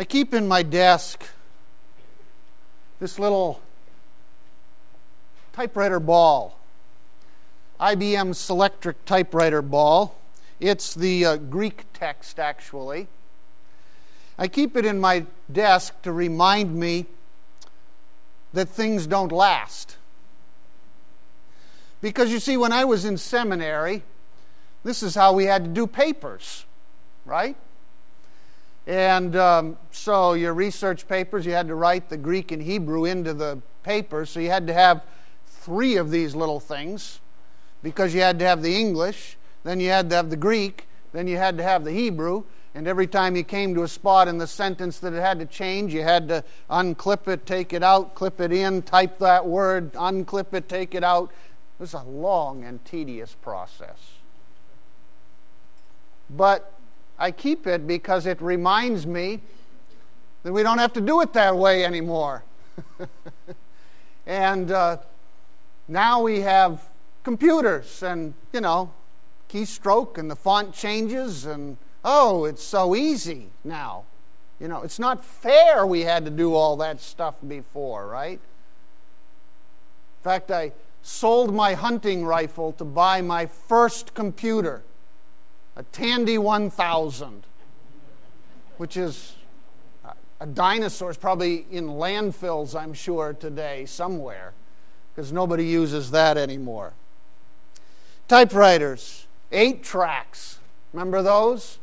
I keep in my desk this little typewriter ball, IBM Selectric typewriter ball. It's the uh, Greek text, actually. I keep it in my desk to remind me that things don't last. Because you see, when I was in seminary, this is how we had to do papers, right? And um, so your research papers, you had to write the Greek and Hebrew into the paper. So you had to have three of these little things because you had to have the English, then you had to have the Greek, then you had to have the Hebrew. And every time you came to a spot in the sentence that it had to change, you had to unclip it, take it out, clip it in, type that word, unclip it, take it out. It was a long and tedious process. But I keep it because it reminds me that we don't have to do it that way anymore. and uh, now we have computers and, you know, keystroke and the font changes and, oh, it's so easy now. You know, it's not fair we had to do all that stuff before, right? In fact, I sold my hunting rifle to buy my first computer a Tandy 1000, which is a dinosaur. It's probably in landfills, I'm sure, today, somewhere, because nobody uses that anymore. Typewriters, eight tracks. Remember those?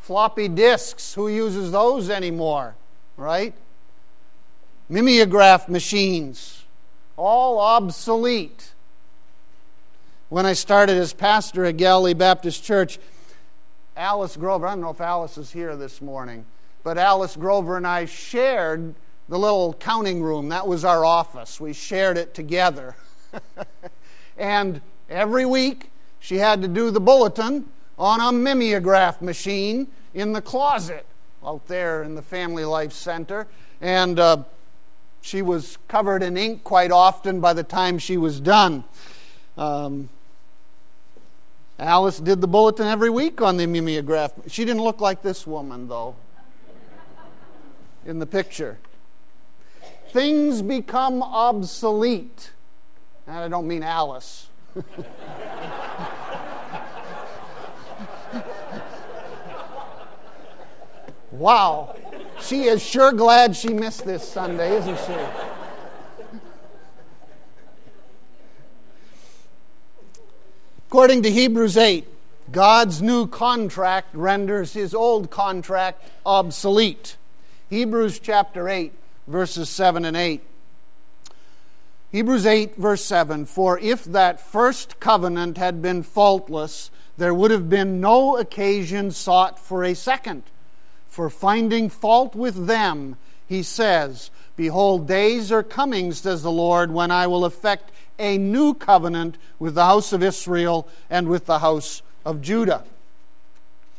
Floppy disks. Who uses those anymore? Right? Mimeograph machines. All obsolete when I started as pastor at Galilee Baptist Church, Alice Grover, I don't know if Alice is here this morning, but Alice Grover and I shared the little counting room. That was our office. We shared it together. and every week, she had to do the bulletin on a mimeograph machine in the closet out there in the Family Life Center. And uh, she was covered in ink quite often by the time she was done. Um, Alice did the bulletin every week on the mimeograph. She didn't look like this woman, though, in the picture. Things become obsolete. And I don't mean Alice. wow. She is sure glad she missed this Sunday, isn't she? According to Hebrews 8, God's new contract renders his old contract obsolete. Hebrews chapter 8, verses 7 and 8. Hebrews 8, verse 7 For if that first covenant had been faultless, there would have been no occasion sought for a second. For finding fault with them, he says, Behold, days are coming, says the Lord, when I will effect a new covenant with the house of Israel and with the house of Judah.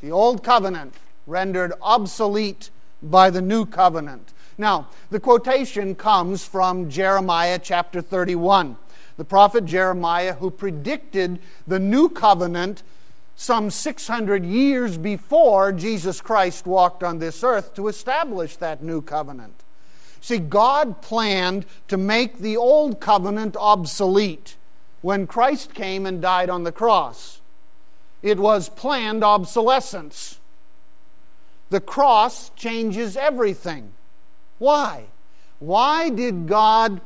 The old covenant rendered obsolete by the new covenant. Now, the quotation comes from Jeremiah chapter 31. The prophet Jeremiah, who predicted the new covenant some 600 years before Jesus Christ walked on this earth to establish that new covenant. See, God planned to make the old covenant obsolete when Christ came and died on the cross. It was planned obsolescence. The cross changes everything. Why? Why did God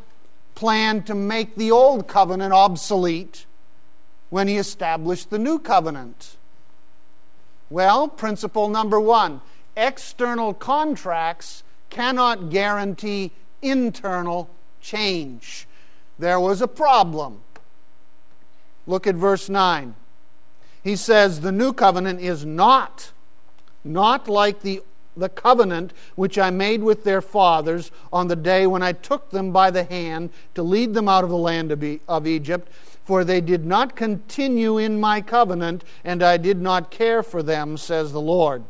plan to make the old covenant obsolete when he established the new covenant? Well, principle number one external contracts cannot guarantee internal change. There was a problem. Look at verse 9. He says, The new covenant is not, not like the, the covenant which I made with their fathers on the day when I took them by the hand to lead them out of the land of, e- of Egypt. For they did not continue in my covenant, and I did not care for them, says the Lord.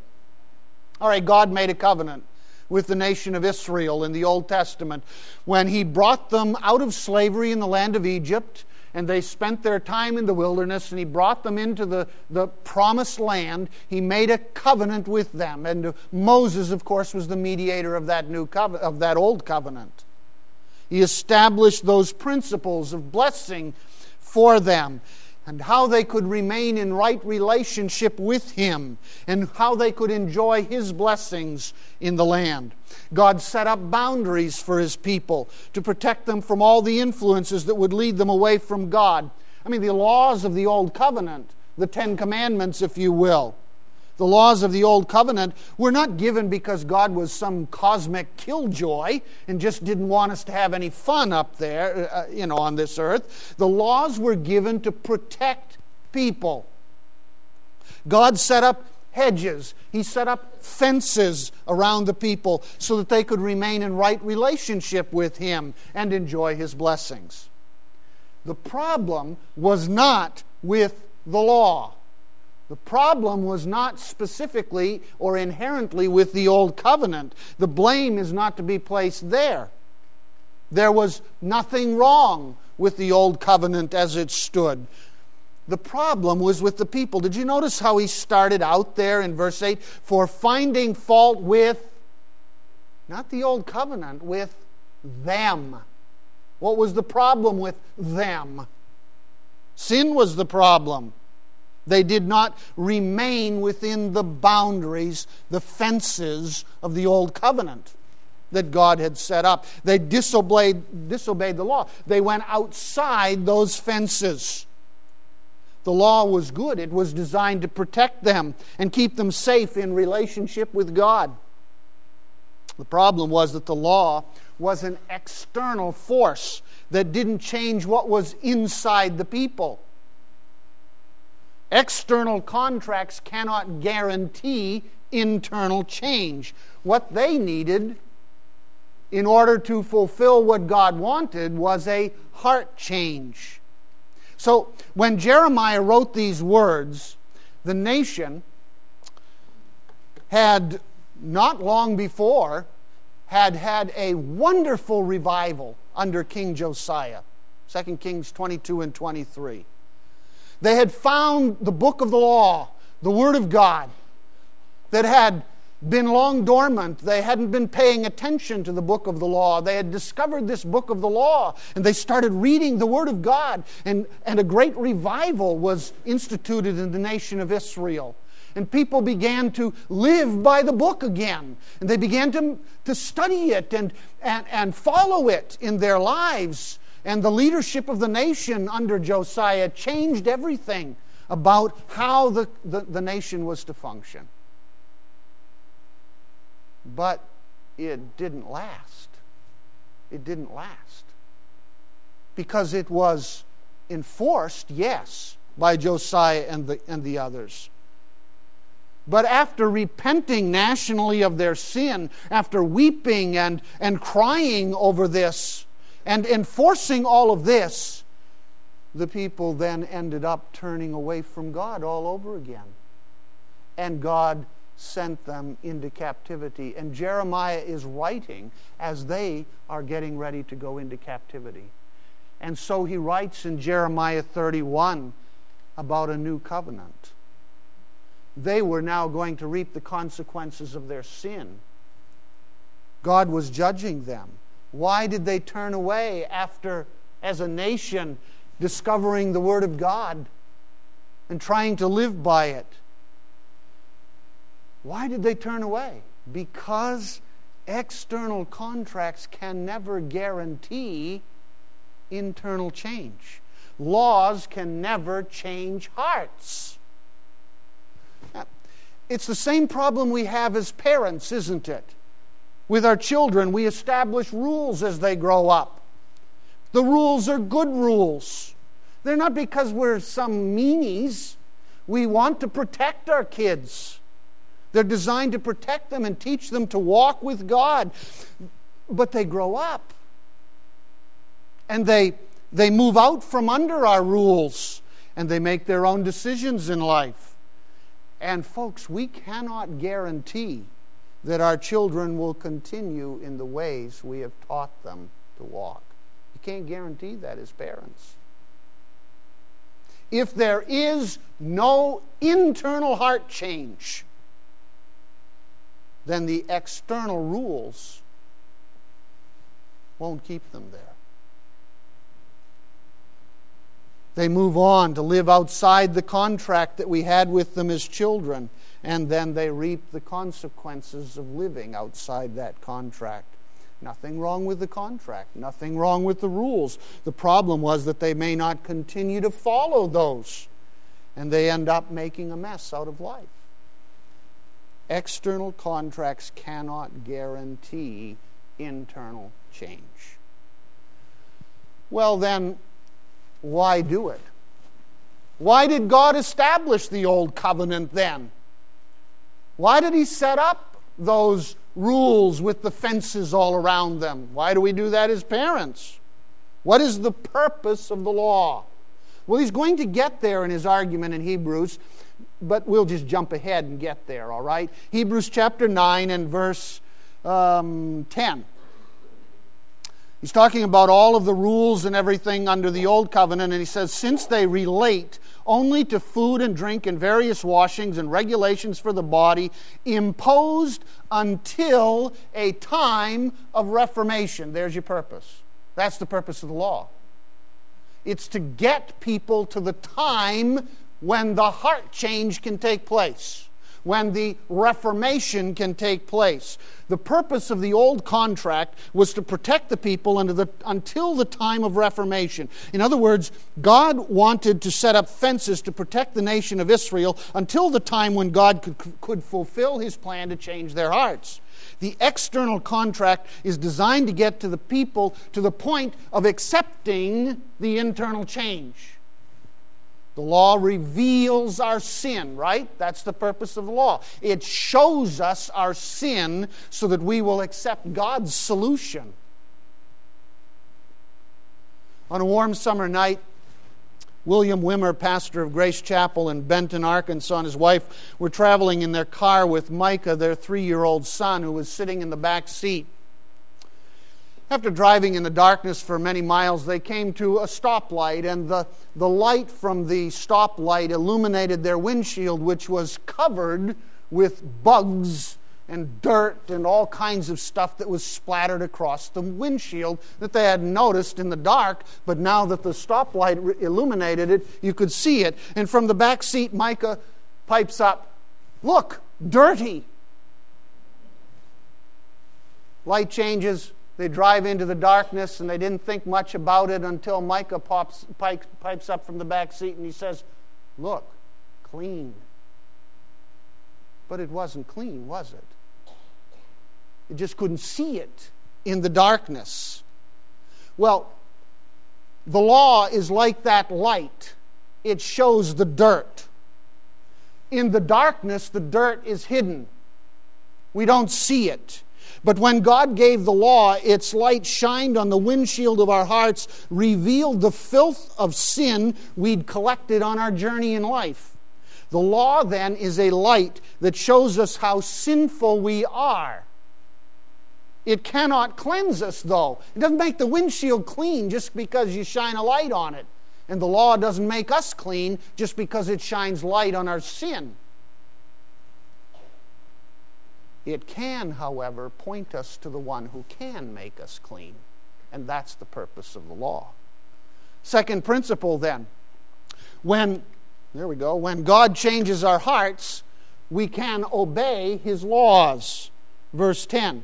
All right, God made a covenant with the nation of Israel in the Old Testament when he brought them out of slavery in the land of Egypt and they spent their time in the wilderness, and he brought them into the, the promised land. He made a covenant with them. And Moses, of course, was the mediator of that new covenant, of that old covenant. He established those principles of blessing for them and how they could remain in right relationship with Him and how they could enjoy His blessings in the land. God set up boundaries for His people to protect them from all the influences that would lead them away from God. I mean, the laws of the Old Covenant, the Ten Commandments, if you will the laws of the Old Covenant were not given because God was some cosmic killjoy and just didn't want us to have any fun up there, uh, you know, on this earth. The laws were given to protect people. God set up hedges, He set up fences around the people so that they could remain in right relationship with Him and enjoy His blessings. The problem was not with the law. The problem was not specifically or inherently with the Old Covenant. The blame is not to be placed there. There was nothing wrong with the Old Covenant as it stood. The problem was with the people. Did you notice how he started out there in verse 8? For finding fault with, not the Old Covenant, with them. What was the problem with them? Sin was the problem. They did not remain within the boundaries, the fences of the old covenant that God had set up. They disobeyed, disobeyed the law. They went outside those fences. The law was good, it was designed to protect them and keep them safe in relationship with God. The problem was that the law was an external force that didn't change what was inside the people. External contracts cannot guarantee internal change. What they needed in order to fulfill what God wanted was a heart change. So when Jeremiah wrote these words, the nation had not long before had had a wonderful revival under King Josiah. 2 Kings 22 and 23. They had found the book of the law, the Word of God, that had been long dormant. They hadn't been paying attention to the book of the law. They had discovered this book of the law and they started reading the Word of God. And, and a great revival was instituted in the nation of Israel. And people began to live by the book again. And they began to, to study it and, and, and follow it in their lives. And the leadership of the nation under Josiah changed everything about how the, the, the nation was to function. But it didn't last. It didn't last. Because it was enforced, yes, by Josiah and the, and the others. But after repenting nationally of their sin, after weeping and, and crying over this, and enforcing all of this, the people then ended up turning away from God all over again. And God sent them into captivity. And Jeremiah is writing as they are getting ready to go into captivity. And so he writes in Jeremiah 31 about a new covenant. They were now going to reap the consequences of their sin. God was judging them. Why did they turn away after, as a nation, discovering the Word of God and trying to live by it? Why did they turn away? Because external contracts can never guarantee internal change. Laws can never change hearts. It's the same problem we have as parents, isn't it? With our children, we establish rules as they grow up. The rules are good rules. They're not because we're some meanies. We want to protect our kids. They're designed to protect them and teach them to walk with God. But they grow up. And they, they move out from under our rules and they make their own decisions in life. And, folks, we cannot guarantee that our children will continue in the ways we have taught them to walk. You can't guarantee that as parents. if there is no internal heart change, then the external rules won't keep them there. They move on to live outside the contract that we had with them as children, and then they reap the consequences of living outside that contract. Nothing wrong with the contract, nothing wrong with the rules. The problem was that they may not continue to follow those, and they end up making a mess out of life. External contracts cannot guarantee internal change. Well, then, why do it? Why did God establish the old covenant then? Why did He set up those rules with the fences all around them? Why do we do that as parents? What is the purpose of the law? Well, he's going to get there in his argument in Hebrews, but we'll just jump ahead and get there, all right? Hebrews chapter 9 and verse um, 10. He's talking about all of the rules and everything under the old covenant, and he says, Since they relate only to food and drink and various washings and regulations for the body, imposed until a time of reformation. There's your purpose. That's the purpose of the law. It's to get people to the time when the heart change can take place when the Reformation can take place. The purpose of the old contract was to protect the people the, until the time of Reformation. In other words, God wanted to set up fences to protect the nation of Israel until the time when God could, could fulfill his plan to change their hearts. The external contract is designed to get to the people to the point of accepting the internal change. The law reveals our sin, right? That's the purpose of the law. It shows us our sin so that we will accept God's solution. On a warm summer night, William Wimmer, pastor of Grace Chapel in Benton, Arkansas, and his wife were traveling in their car with Micah, their three year old son, who was sitting in the back seat. After driving in the darkness for many miles, they came to a stoplight, and the, the light from the stoplight illuminated their windshield, which was covered with bugs and dirt and all kinds of stuff that was splattered across the windshield that they had noticed in the dark, but now that the stoplight illuminated it, you could see it. And from the back seat, Micah pipes up, Look, dirty. Light changes, they drive into the darkness and they didn't think much about it until Micah pops, pipes, pipes up from the back seat and he says, Look, clean. But it wasn't clean, was it? It just couldn't see it in the darkness. Well, the law is like that light, it shows the dirt. In the darkness, the dirt is hidden. We don't see it. But when God gave the law, its light shined on the windshield of our hearts, revealed the filth of sin we'd collected on our journey in life. The law, then, is a light that shows us how sinful we are. It cannot cleanse us, though. It doesn't make the windshield clean just because you shine a light on it. And the law doesn't make us clean just because it shines light on our sin. It can, however, point us to the one who can make us clean. And that's the purpose of the law. Second principle, then, when, there we go, when God changes our hearts, we can obey his laws. Verse 10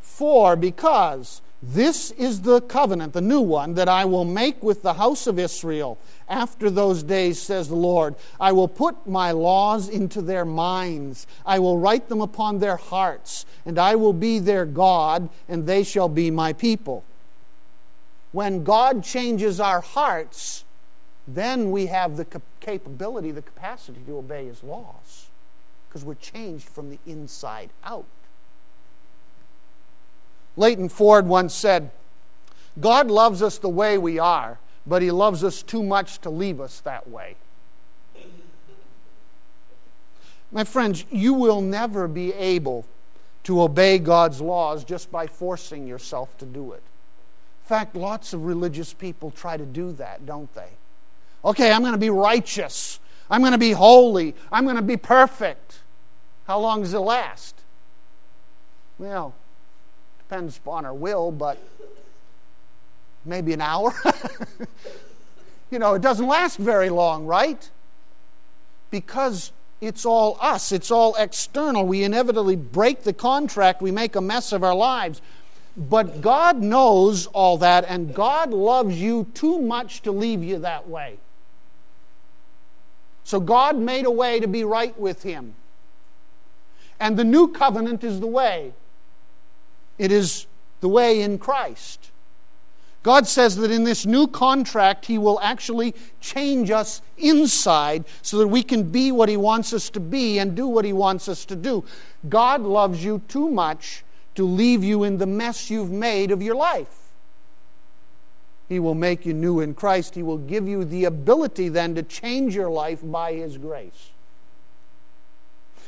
For because this is the covenant, the new one, that I will make with the house of Israel after those days, says the Lord. I will put my laws into their minds, I will write them upon their hearts, and I will be their God, and they shall be my people. When God changes our hearts, then we have the capability, the capacity to obey His laws, because we're changed from the inside out. Leighton Ford once said, God loves us the way we are, but He loves us too much to leave us that way. My friends, you will never be able to obey God's laws just by forcing yourself to do it. In fact, lots of religious people try to do that, don't they? Okay, I'm going to be righteous. I'm going to be holy. I'm going to be perfect. How long does it last? Well, depends upon our will, but maybe an hour. you know, it doesn't last very long, right? Because it's all us, it's all external. We inevitably break the contract, we make a mess of our lives. But God knows all that, and God loves you too much to leave you that way. So God made a way to be right with Him. And the new covenant is the way. It is the way in Christ. God says that in this new contract, He will actually change us inside so that we can be what He wants us to be and do what He wants us to do. God loves you too much to leave you in the mess you've made of your life. He will make you new in Christ. He will give you the ability then to change your life by His grace.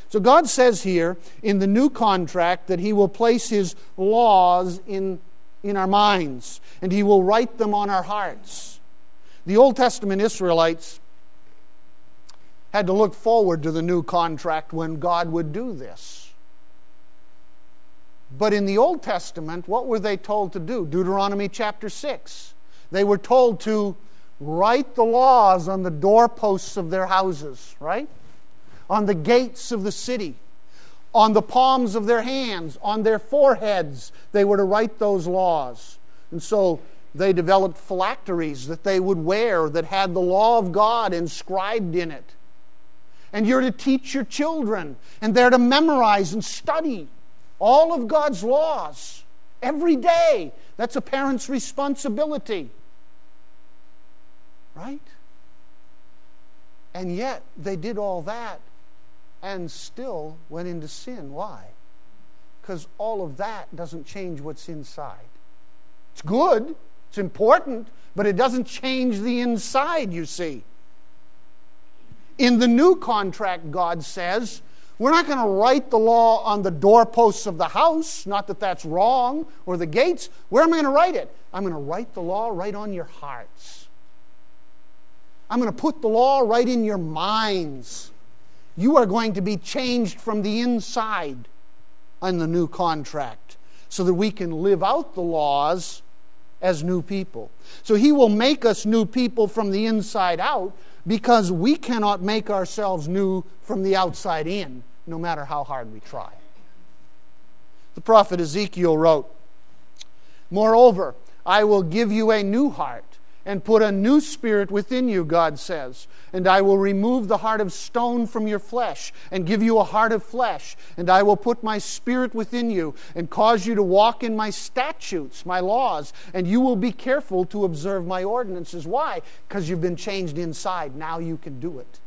So God says here in the new contract that He will place His laws in in our minds, and He will write them on our hearts. The Old Testament Israelites had to look forward to the new contract when God would do this. But in the Old Testament, what were they told to do? Deuteronomy chapter 6. They were told to write the laws on the doorposts of their houses, right? On the gates of the city on the palms of their hands, on their foreheads, they were to write those laws. And so they developed phylacteries that they would wear that had the law of God inscribed in it. And you're to teach your children, and they're to memorize and study all of God's laws every day. That's a parent's responsibility. Right? And yet, they did all that and still went into sin. Why? Because all of that doesn't change what's inside. It's good, it's important, but it doesn't change the inside, you see. In the new contract, God says, we're not going to write the law on the doorposts of the house, not that that's wrong, or the gates. Where am I going to write it? I'm going to write the law right on your hearts. I'm going to put the law right in your minds. You are going to be changed from the inside on the new contract so that we can live out the laws as new people. So he will make us new people from the inside out because we cannot make ourselves new from the outside in, no matter how hard we try. The prophet Ezekiel wrote, Moreover, I will give you a new heart and put a new spirit within you, God says. And I will remove the heart of stone from your flesh and give you a heart of flesh. And I will put my spirit within you and cause you to walk in my statutes, my laws. And you will be careful to observe my ordinances. Why? Because you've been changed inside. Now you can do it.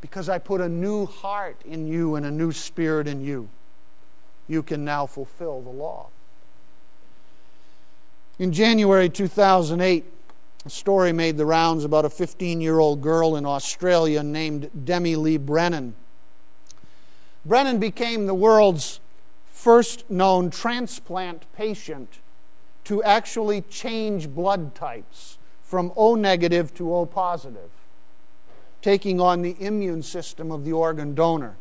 Because I put a new heart in you and a new spirit in you. You can now fulfill the law. In January 2008, a story made the rounds about a 15 year old girl in Australia named Demi Lee Brennan. Brennan became the world's first known transplant patient to actually change blood types from O negative to O positive, taking on the immune system of the organ donor.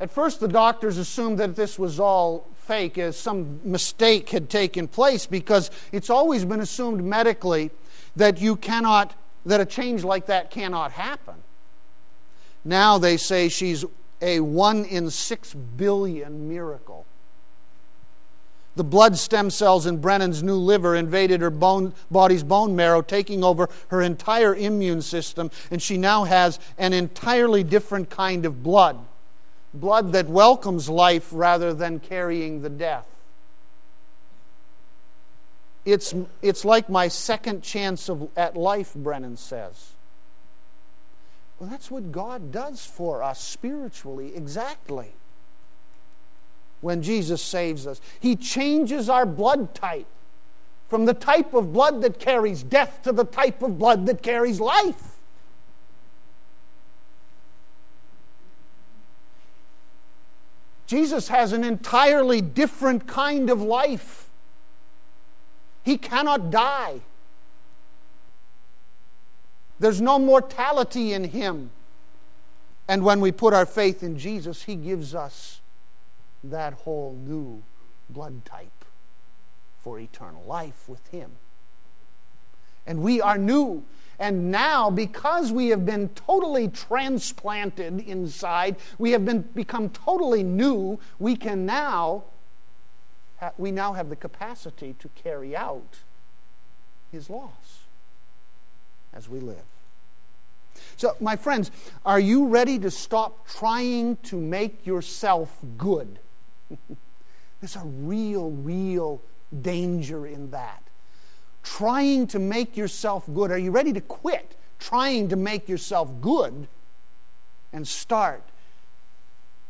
At first, the doctors assumed that this was all fake, as some mistake had taken place, because it's always been assumed medically that you cannot, that a change like that cannot happen. Now they say she's a one in six billion miracle. The blood stem cells in Brennan's new liver invaded her bone, body's bone marrow, taking over her entire immune system, and she now has an entirely different kind of blood blood that welcomes life rather than carrying the death. It's, it's like my second chance of, at life, Brennan says. Well, that's what God does for us spiritually, exactly. When Jesus saves us, He changes our blood type from the type of blood that carries death to the type of blood that carries life. Jesus has an entirely different kind of life. He cannot die. There's no mortality in him. And when we put our faith in Jesus, he gives us that whole new blood type for eternal life with him. And we are new. And now, because we have been totally transplanted inside, we have been, become totally new, we can now, we now have the capacity to carry out his laws as we live. So, my friends, are you ready to stop trying to make yourself good? There's a real, real danger in that. Trying to make yourself good. Are you ready to quit trying to make yourself good and start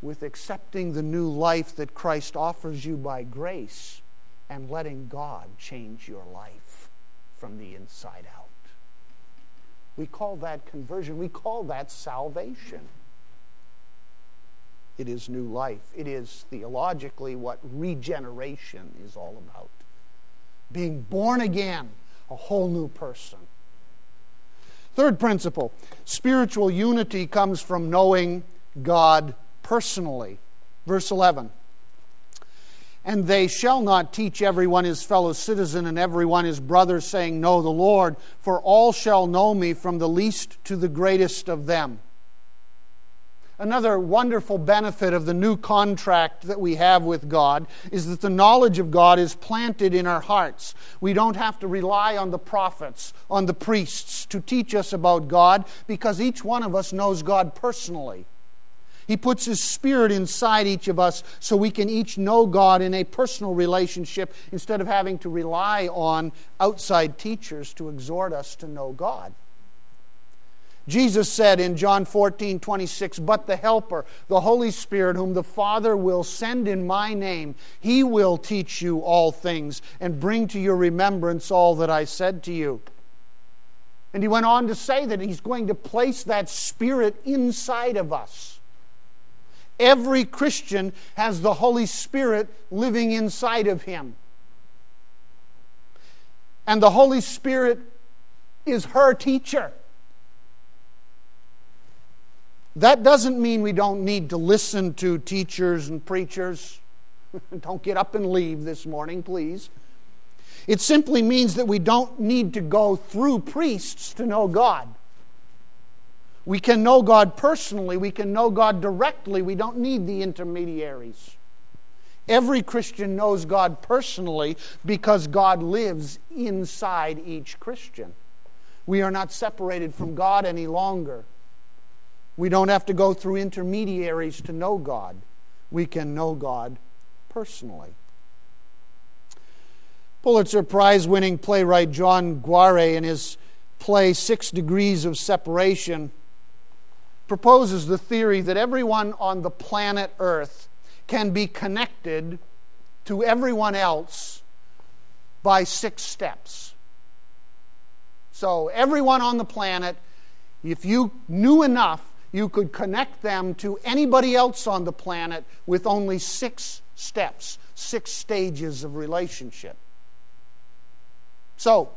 with accepting the new life that Christ offers you by grace and letting God change your life from the inside out? We call that conversion. We call that salvation. It is new life. It is theologically what regeneration is all about. Being born again, a whole new person. Third principle spiritual unity comes from knowing God personally. Verse 11. And they shall not teach everyone his fellow citizen and everyone his brother, saying, Know the Lord, for all shall know me from the least to the greatest of them. Another wonderful benefit of the new contract that we have with God is that the knowledge of God is planted in our hearts. We don't have to rely on the prophets, on the priests to teach us about God because each one of us knows God personally. He puts His Spirit inside each of us so we can each know God in a personal relationship instead of having to rely on outside teachers to exhort us to know God. Jesus said in John 14, 26, But the Helper, the Holy Spirit, whom the Father will send in my name, he will teach you all things and bring to your remembrance all that I said to you. And he went on to say that he's going to place that Spirit inside of us. Every Christian has the Holy Spirit living inside of him. And the Holy Spirit is her teacher. That doesn't mean we don't need to listen to teachers and preachers. don't get up and leave this morning, please. It simply means that we don't need to go through priests to know God. We can know God personally, we can know God directly, we don't need the intermediaries. Every Christian knows God personally because God lives inside each Christian. We are not separated from God any longer. We don't have to go through intermediaries to know God. We can know God personally. Pulitzer Prize winning playwright John Guare, in his play Six Degrees of Separation, proposes the theory that everyone on the planet Earth can be connected to everyone else by six steps. So, everyone on the planet, if you knew enough, you could connect them to anybody else on the planet with only six steps, six stages of relationship. So,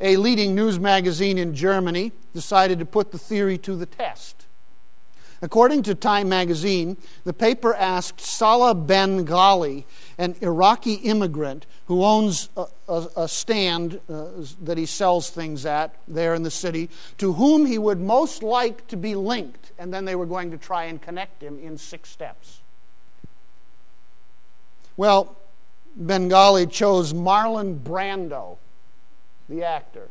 a leading news magazine in Germany decided to put the theory to the test. According to Time magazine, the paper asked Salah Ben Ghali, an Iraqi immigrant who owns a, a, a stand uh, that he sells things at there in the city, to whom he would most like to be linked. And then they were going to try and connect him in six steps. Well, Ben Ghali chose Marlon Brando the actor,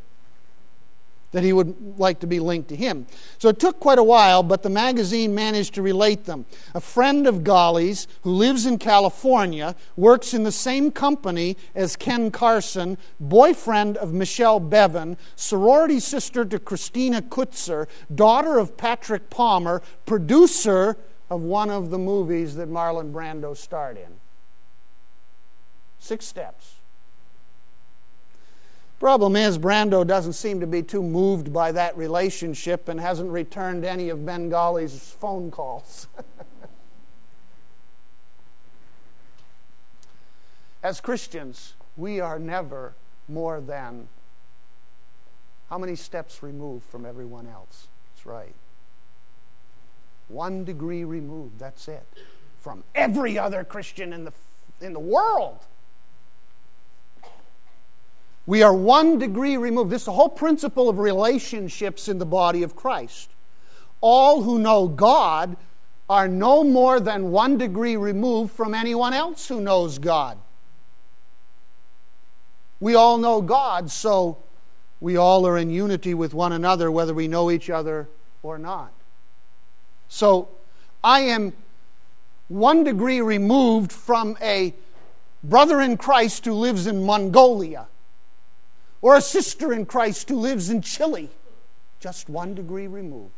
that he would like to be linked to him. So it took quite a while, but the magazine managed to relate them. A friend of Ghali's who lives in California, works in the same company as Ken Carson, boyfriend of Michelle Bevan, sorority sister to Christina Kutzer, daughter of Patrick Palmer, producer of one of the movies that Marlon Brando starred in. Six steps. Problem is, Brando doesn't seem to be too moved by that relationship and hasn't returned any of Ben Ghali's phone calls. As Christians, we are never more than How many steps removed from everyone else? That's right. One degree removed, that's it. From every other Christian in the, in the world. We are one degree removed. This is the whole principle of relationships in the body of Christ. All who know God are no more than one degree removed from anyone else who knows God. We all know God, so we all are in unity with one another, whether we know each other or not. So I am one degree removed from a brother in Christ who lives in Mongolia or a sister in Christ who lives in Chile, just one degree removed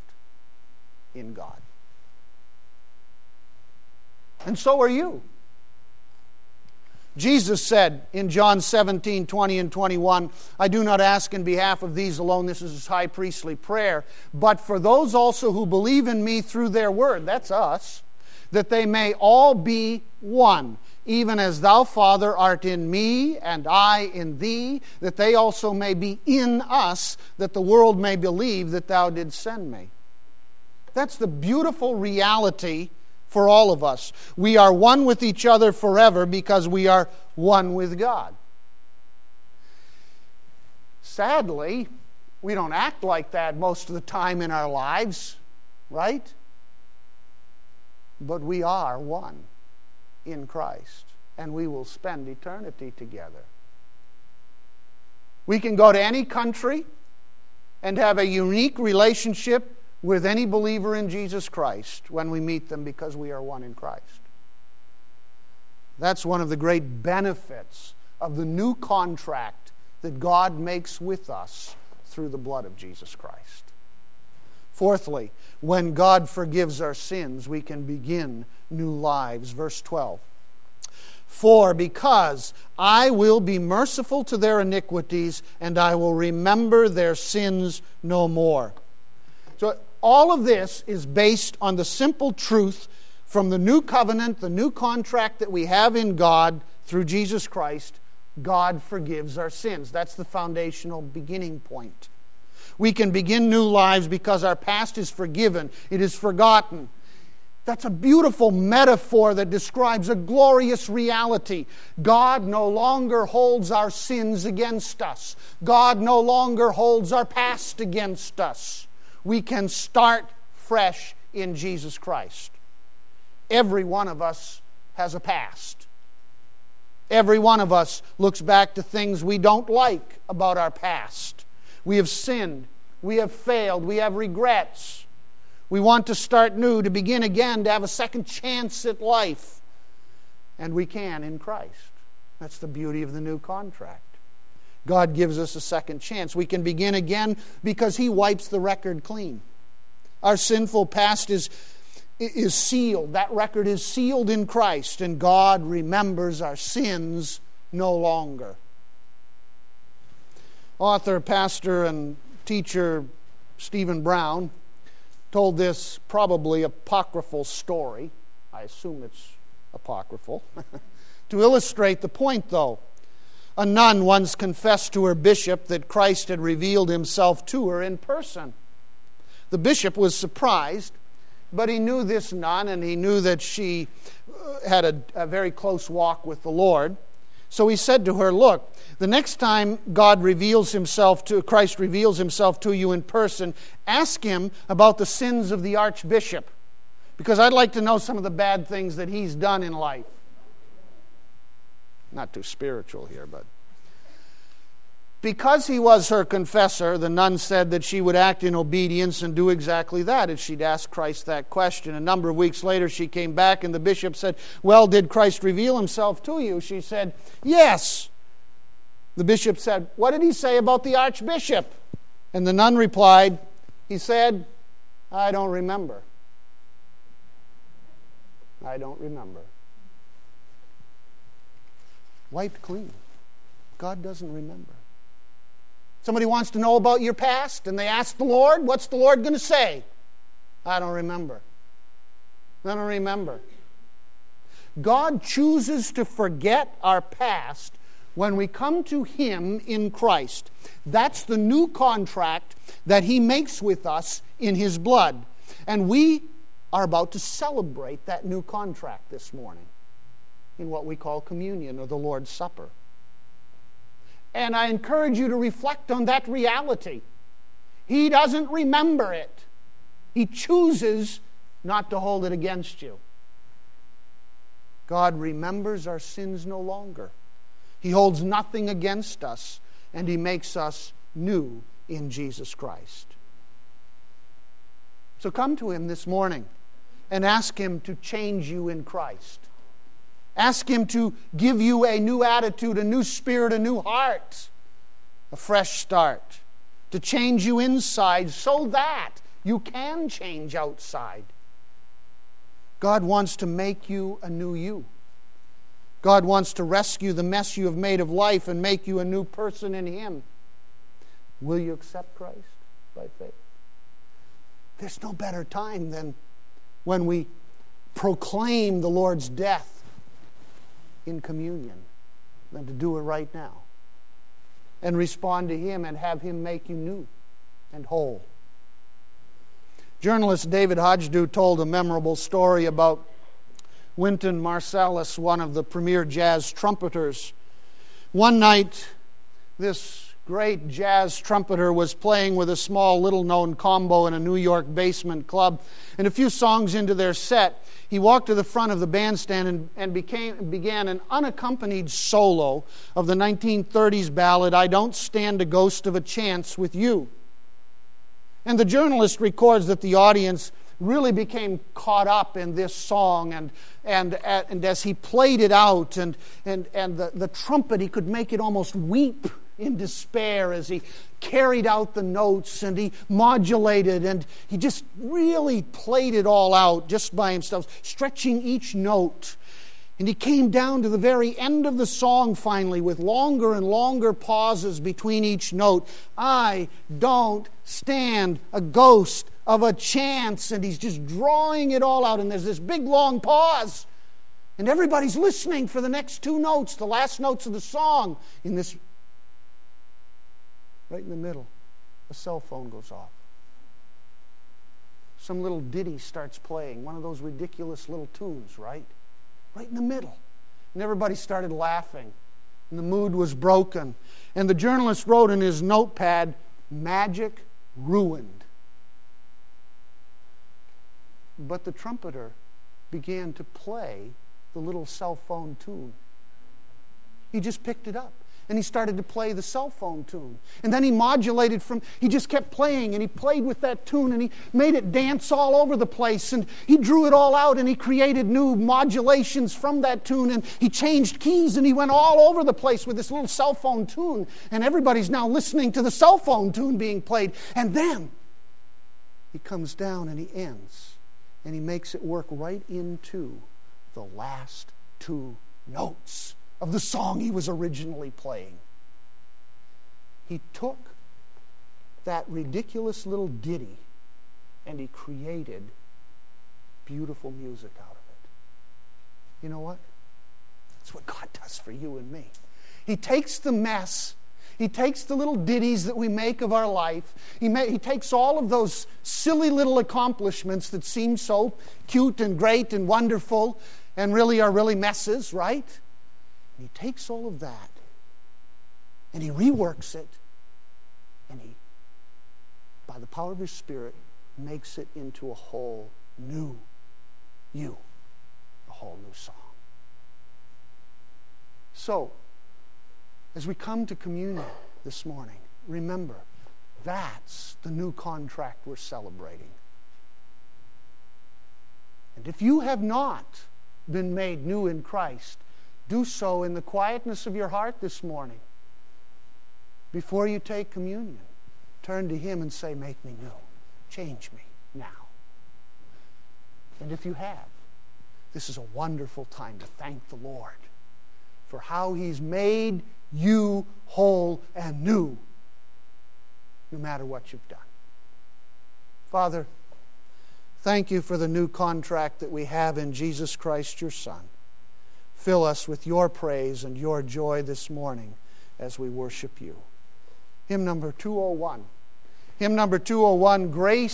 in God. And so are you. Jesus said in John 17, 20 and 21, I do not ask in behalf of these alone, this is his high priestly prayer, but for those also who believe in me through their word, that's us, that they may all be one, even as thou, Father, art in me, and I in thee, that they also may be in us, that the world may believe that thou didst send me. That's the beautiful reality for all of us. We are one with each other forever because we are one with God. Sadly, we don't act like that most of the time in our lives, right? But we are one in Christ, and we will spend eternity together. We can go to any country and have a unique relationship with any believer in Jesus Christ when we meet them because we are one in Christ. That's one of the great benefits of the new contract that God makes with us through the blood of Jesus Christ. Fourthly, when God forgives our sins, we can begin new lives. Verse 12. For because I will be merciful to their iniquities, and I will remember their sins no more. So all of this is based on the simple truth from the new covenant, the new contract that we have in God through Jesus Christ. God forgives our sins. That's the foundational beginning point. We can begin new lives because our past is forgiven, it is forgotten. That's a beautiful metaphor that describes a glorious reality. God no longer holds our sins against us. God no longer holds our past against us we can start fresh in Jesus Christ. Every one of us has a past. Every one of us looks back to things we don't like about our past. We have sinned. We have failed. We have regrets. We want to start new, to begin again, to have a second chance at life. And we can in Christ. That's the beauty of the new contract. God gives us a second chance. We can begin again because He wipes the record clean. Our sinful past is, is sealed. That record is sealed in Christ, and God remembers our sins no longer. Author, pastor, and teacher Stephen Brown told this probably apocryphal story. I assume it's apocryphal. to illustrate the point, though. A nun once confessed to her bishop that Christ had revealed himself to her in person. The bishop was surprised, but he knew this nun and he knew that she uh, had a, a very close walk with the Lord. So he said to her, Look, the next time God reveals himself to, Christ reveals himself to you in person, ask him about the sins of the archbishop, because I'd like to know some of the bad things that he's done in life. Not too spiritual here, but. Because he was her confessor, the nun said that she would act in obedience and do exactly that if she'd asked Christ that question. A number of weeks later, she came back, and the bishop said, Well, did Christ reveal himself to you? She said, Yes. The bishop said, What did he say about the archbishop? And the nun replied, He said, I don't remember. I don't remember wiped clean. God doesn't remember. Somebody wants to know about your past and they ask the Lord, what's the Lord going to say? I don't remember. I don't remember. God chooses to forget our past when we come to Him in Christ. That's the new contract that He makes with us in His blood. And we are about to celebrate that new contract this morning in what we call communion or the Lord's Supper. And I encourage you to reflect on that reality. He doesn't remember it, He chooses not to hold it against you. God remembers our sins no longer. He holds nothing against us, and He makes us new in Jesus Christ. So come to Him this morning and ask Him to change you in Christ. Ask Him to give you a new attitude, a new spirit, a new heart, a fresh start, to change you inside so that you can change outside. God wants to make you a new you. God wants to rescue the mess you have made of life and make you a new person in Him. Will you accept Christ by faith? There's no better time than when we proclaim the Lord's death in communion than to do it right now and respond to Him and have Him make you new and whole. Journalist David Hajdu told a memorable story about Wynton Marsalis, one of the premier jazz trumpeters. One night, this great jazz trumpeter was playing with a small, little known combo in a New York basement club. And a few songs into their set, he walked to the front of the bandstand and, and became, began an unaccompanied solo of the 1930s ballad, I Don't Stand a Ghost of a Chance with You. And the journalist records that the audience really became caught up in this song and, and, and as he played it out and, and, and the, the trumpet he could make it almost weep in despair as he carried out the notes and he modulated and he just really played it all out just by himself stretching each note and he came down to the very end of the song finally with longer and longer pauses between each note. I don't stand a ghost of a chance. And he's just drawing it all out. And there's this big long pause. And everybody's listening for the next two notes, the last notes of the song. In this, right in the middle, a cell phone goes off. Some little ditty starts playing, one of those ridiculous little tunes, right? right in the middle. And everybody started laughing. And the mood was broken. And the journalist wrote in his notepad, Magic ruined. But the trumpeter began to play the little cell phone tune. He just picked it up and he started to play the cell phone tune. And then he modulated from, he just kept playing and he played with that tune and he made it dance all over the place and he drew it all out and he created new modulations from that tune and he changed keys and he went all over the place with this little cell phone tune. And everybody's now listening to the cell phone tune being played. And then he comes down and he ends and he makes it work right into the last two notes of the song he was originally playing. He took that ridiculous little ditty and he created beautiful music out of it. You know what? That's what God does for you and me. He takes the mess, He takes the little ditties that we make of our life, He, may, he takes all of those silly little accomplishments that seem so cute and great and wonderful and really are really messes, right? He takes all of that and he reworks it and he, by the power of his Spirit, makes it into a whole new you, a whole new song. So, as we come to communion this morning, remember that's the new contract we're celebrating. And if you have not been made new in Christ, do so in the quietness of your heart this morning. Before you take communion, turn to Him and say, Make me new. Change me now. And if you have, this is a wonderful time to thank the Lord for how He's made you whole and new, no matter what you've done. Father, thank you for the new contract that we have in Jesus Christ, your Son. Fill us with your praise and your joy this morning as we worship you. Hymn number 201. Hymn number 201 Grace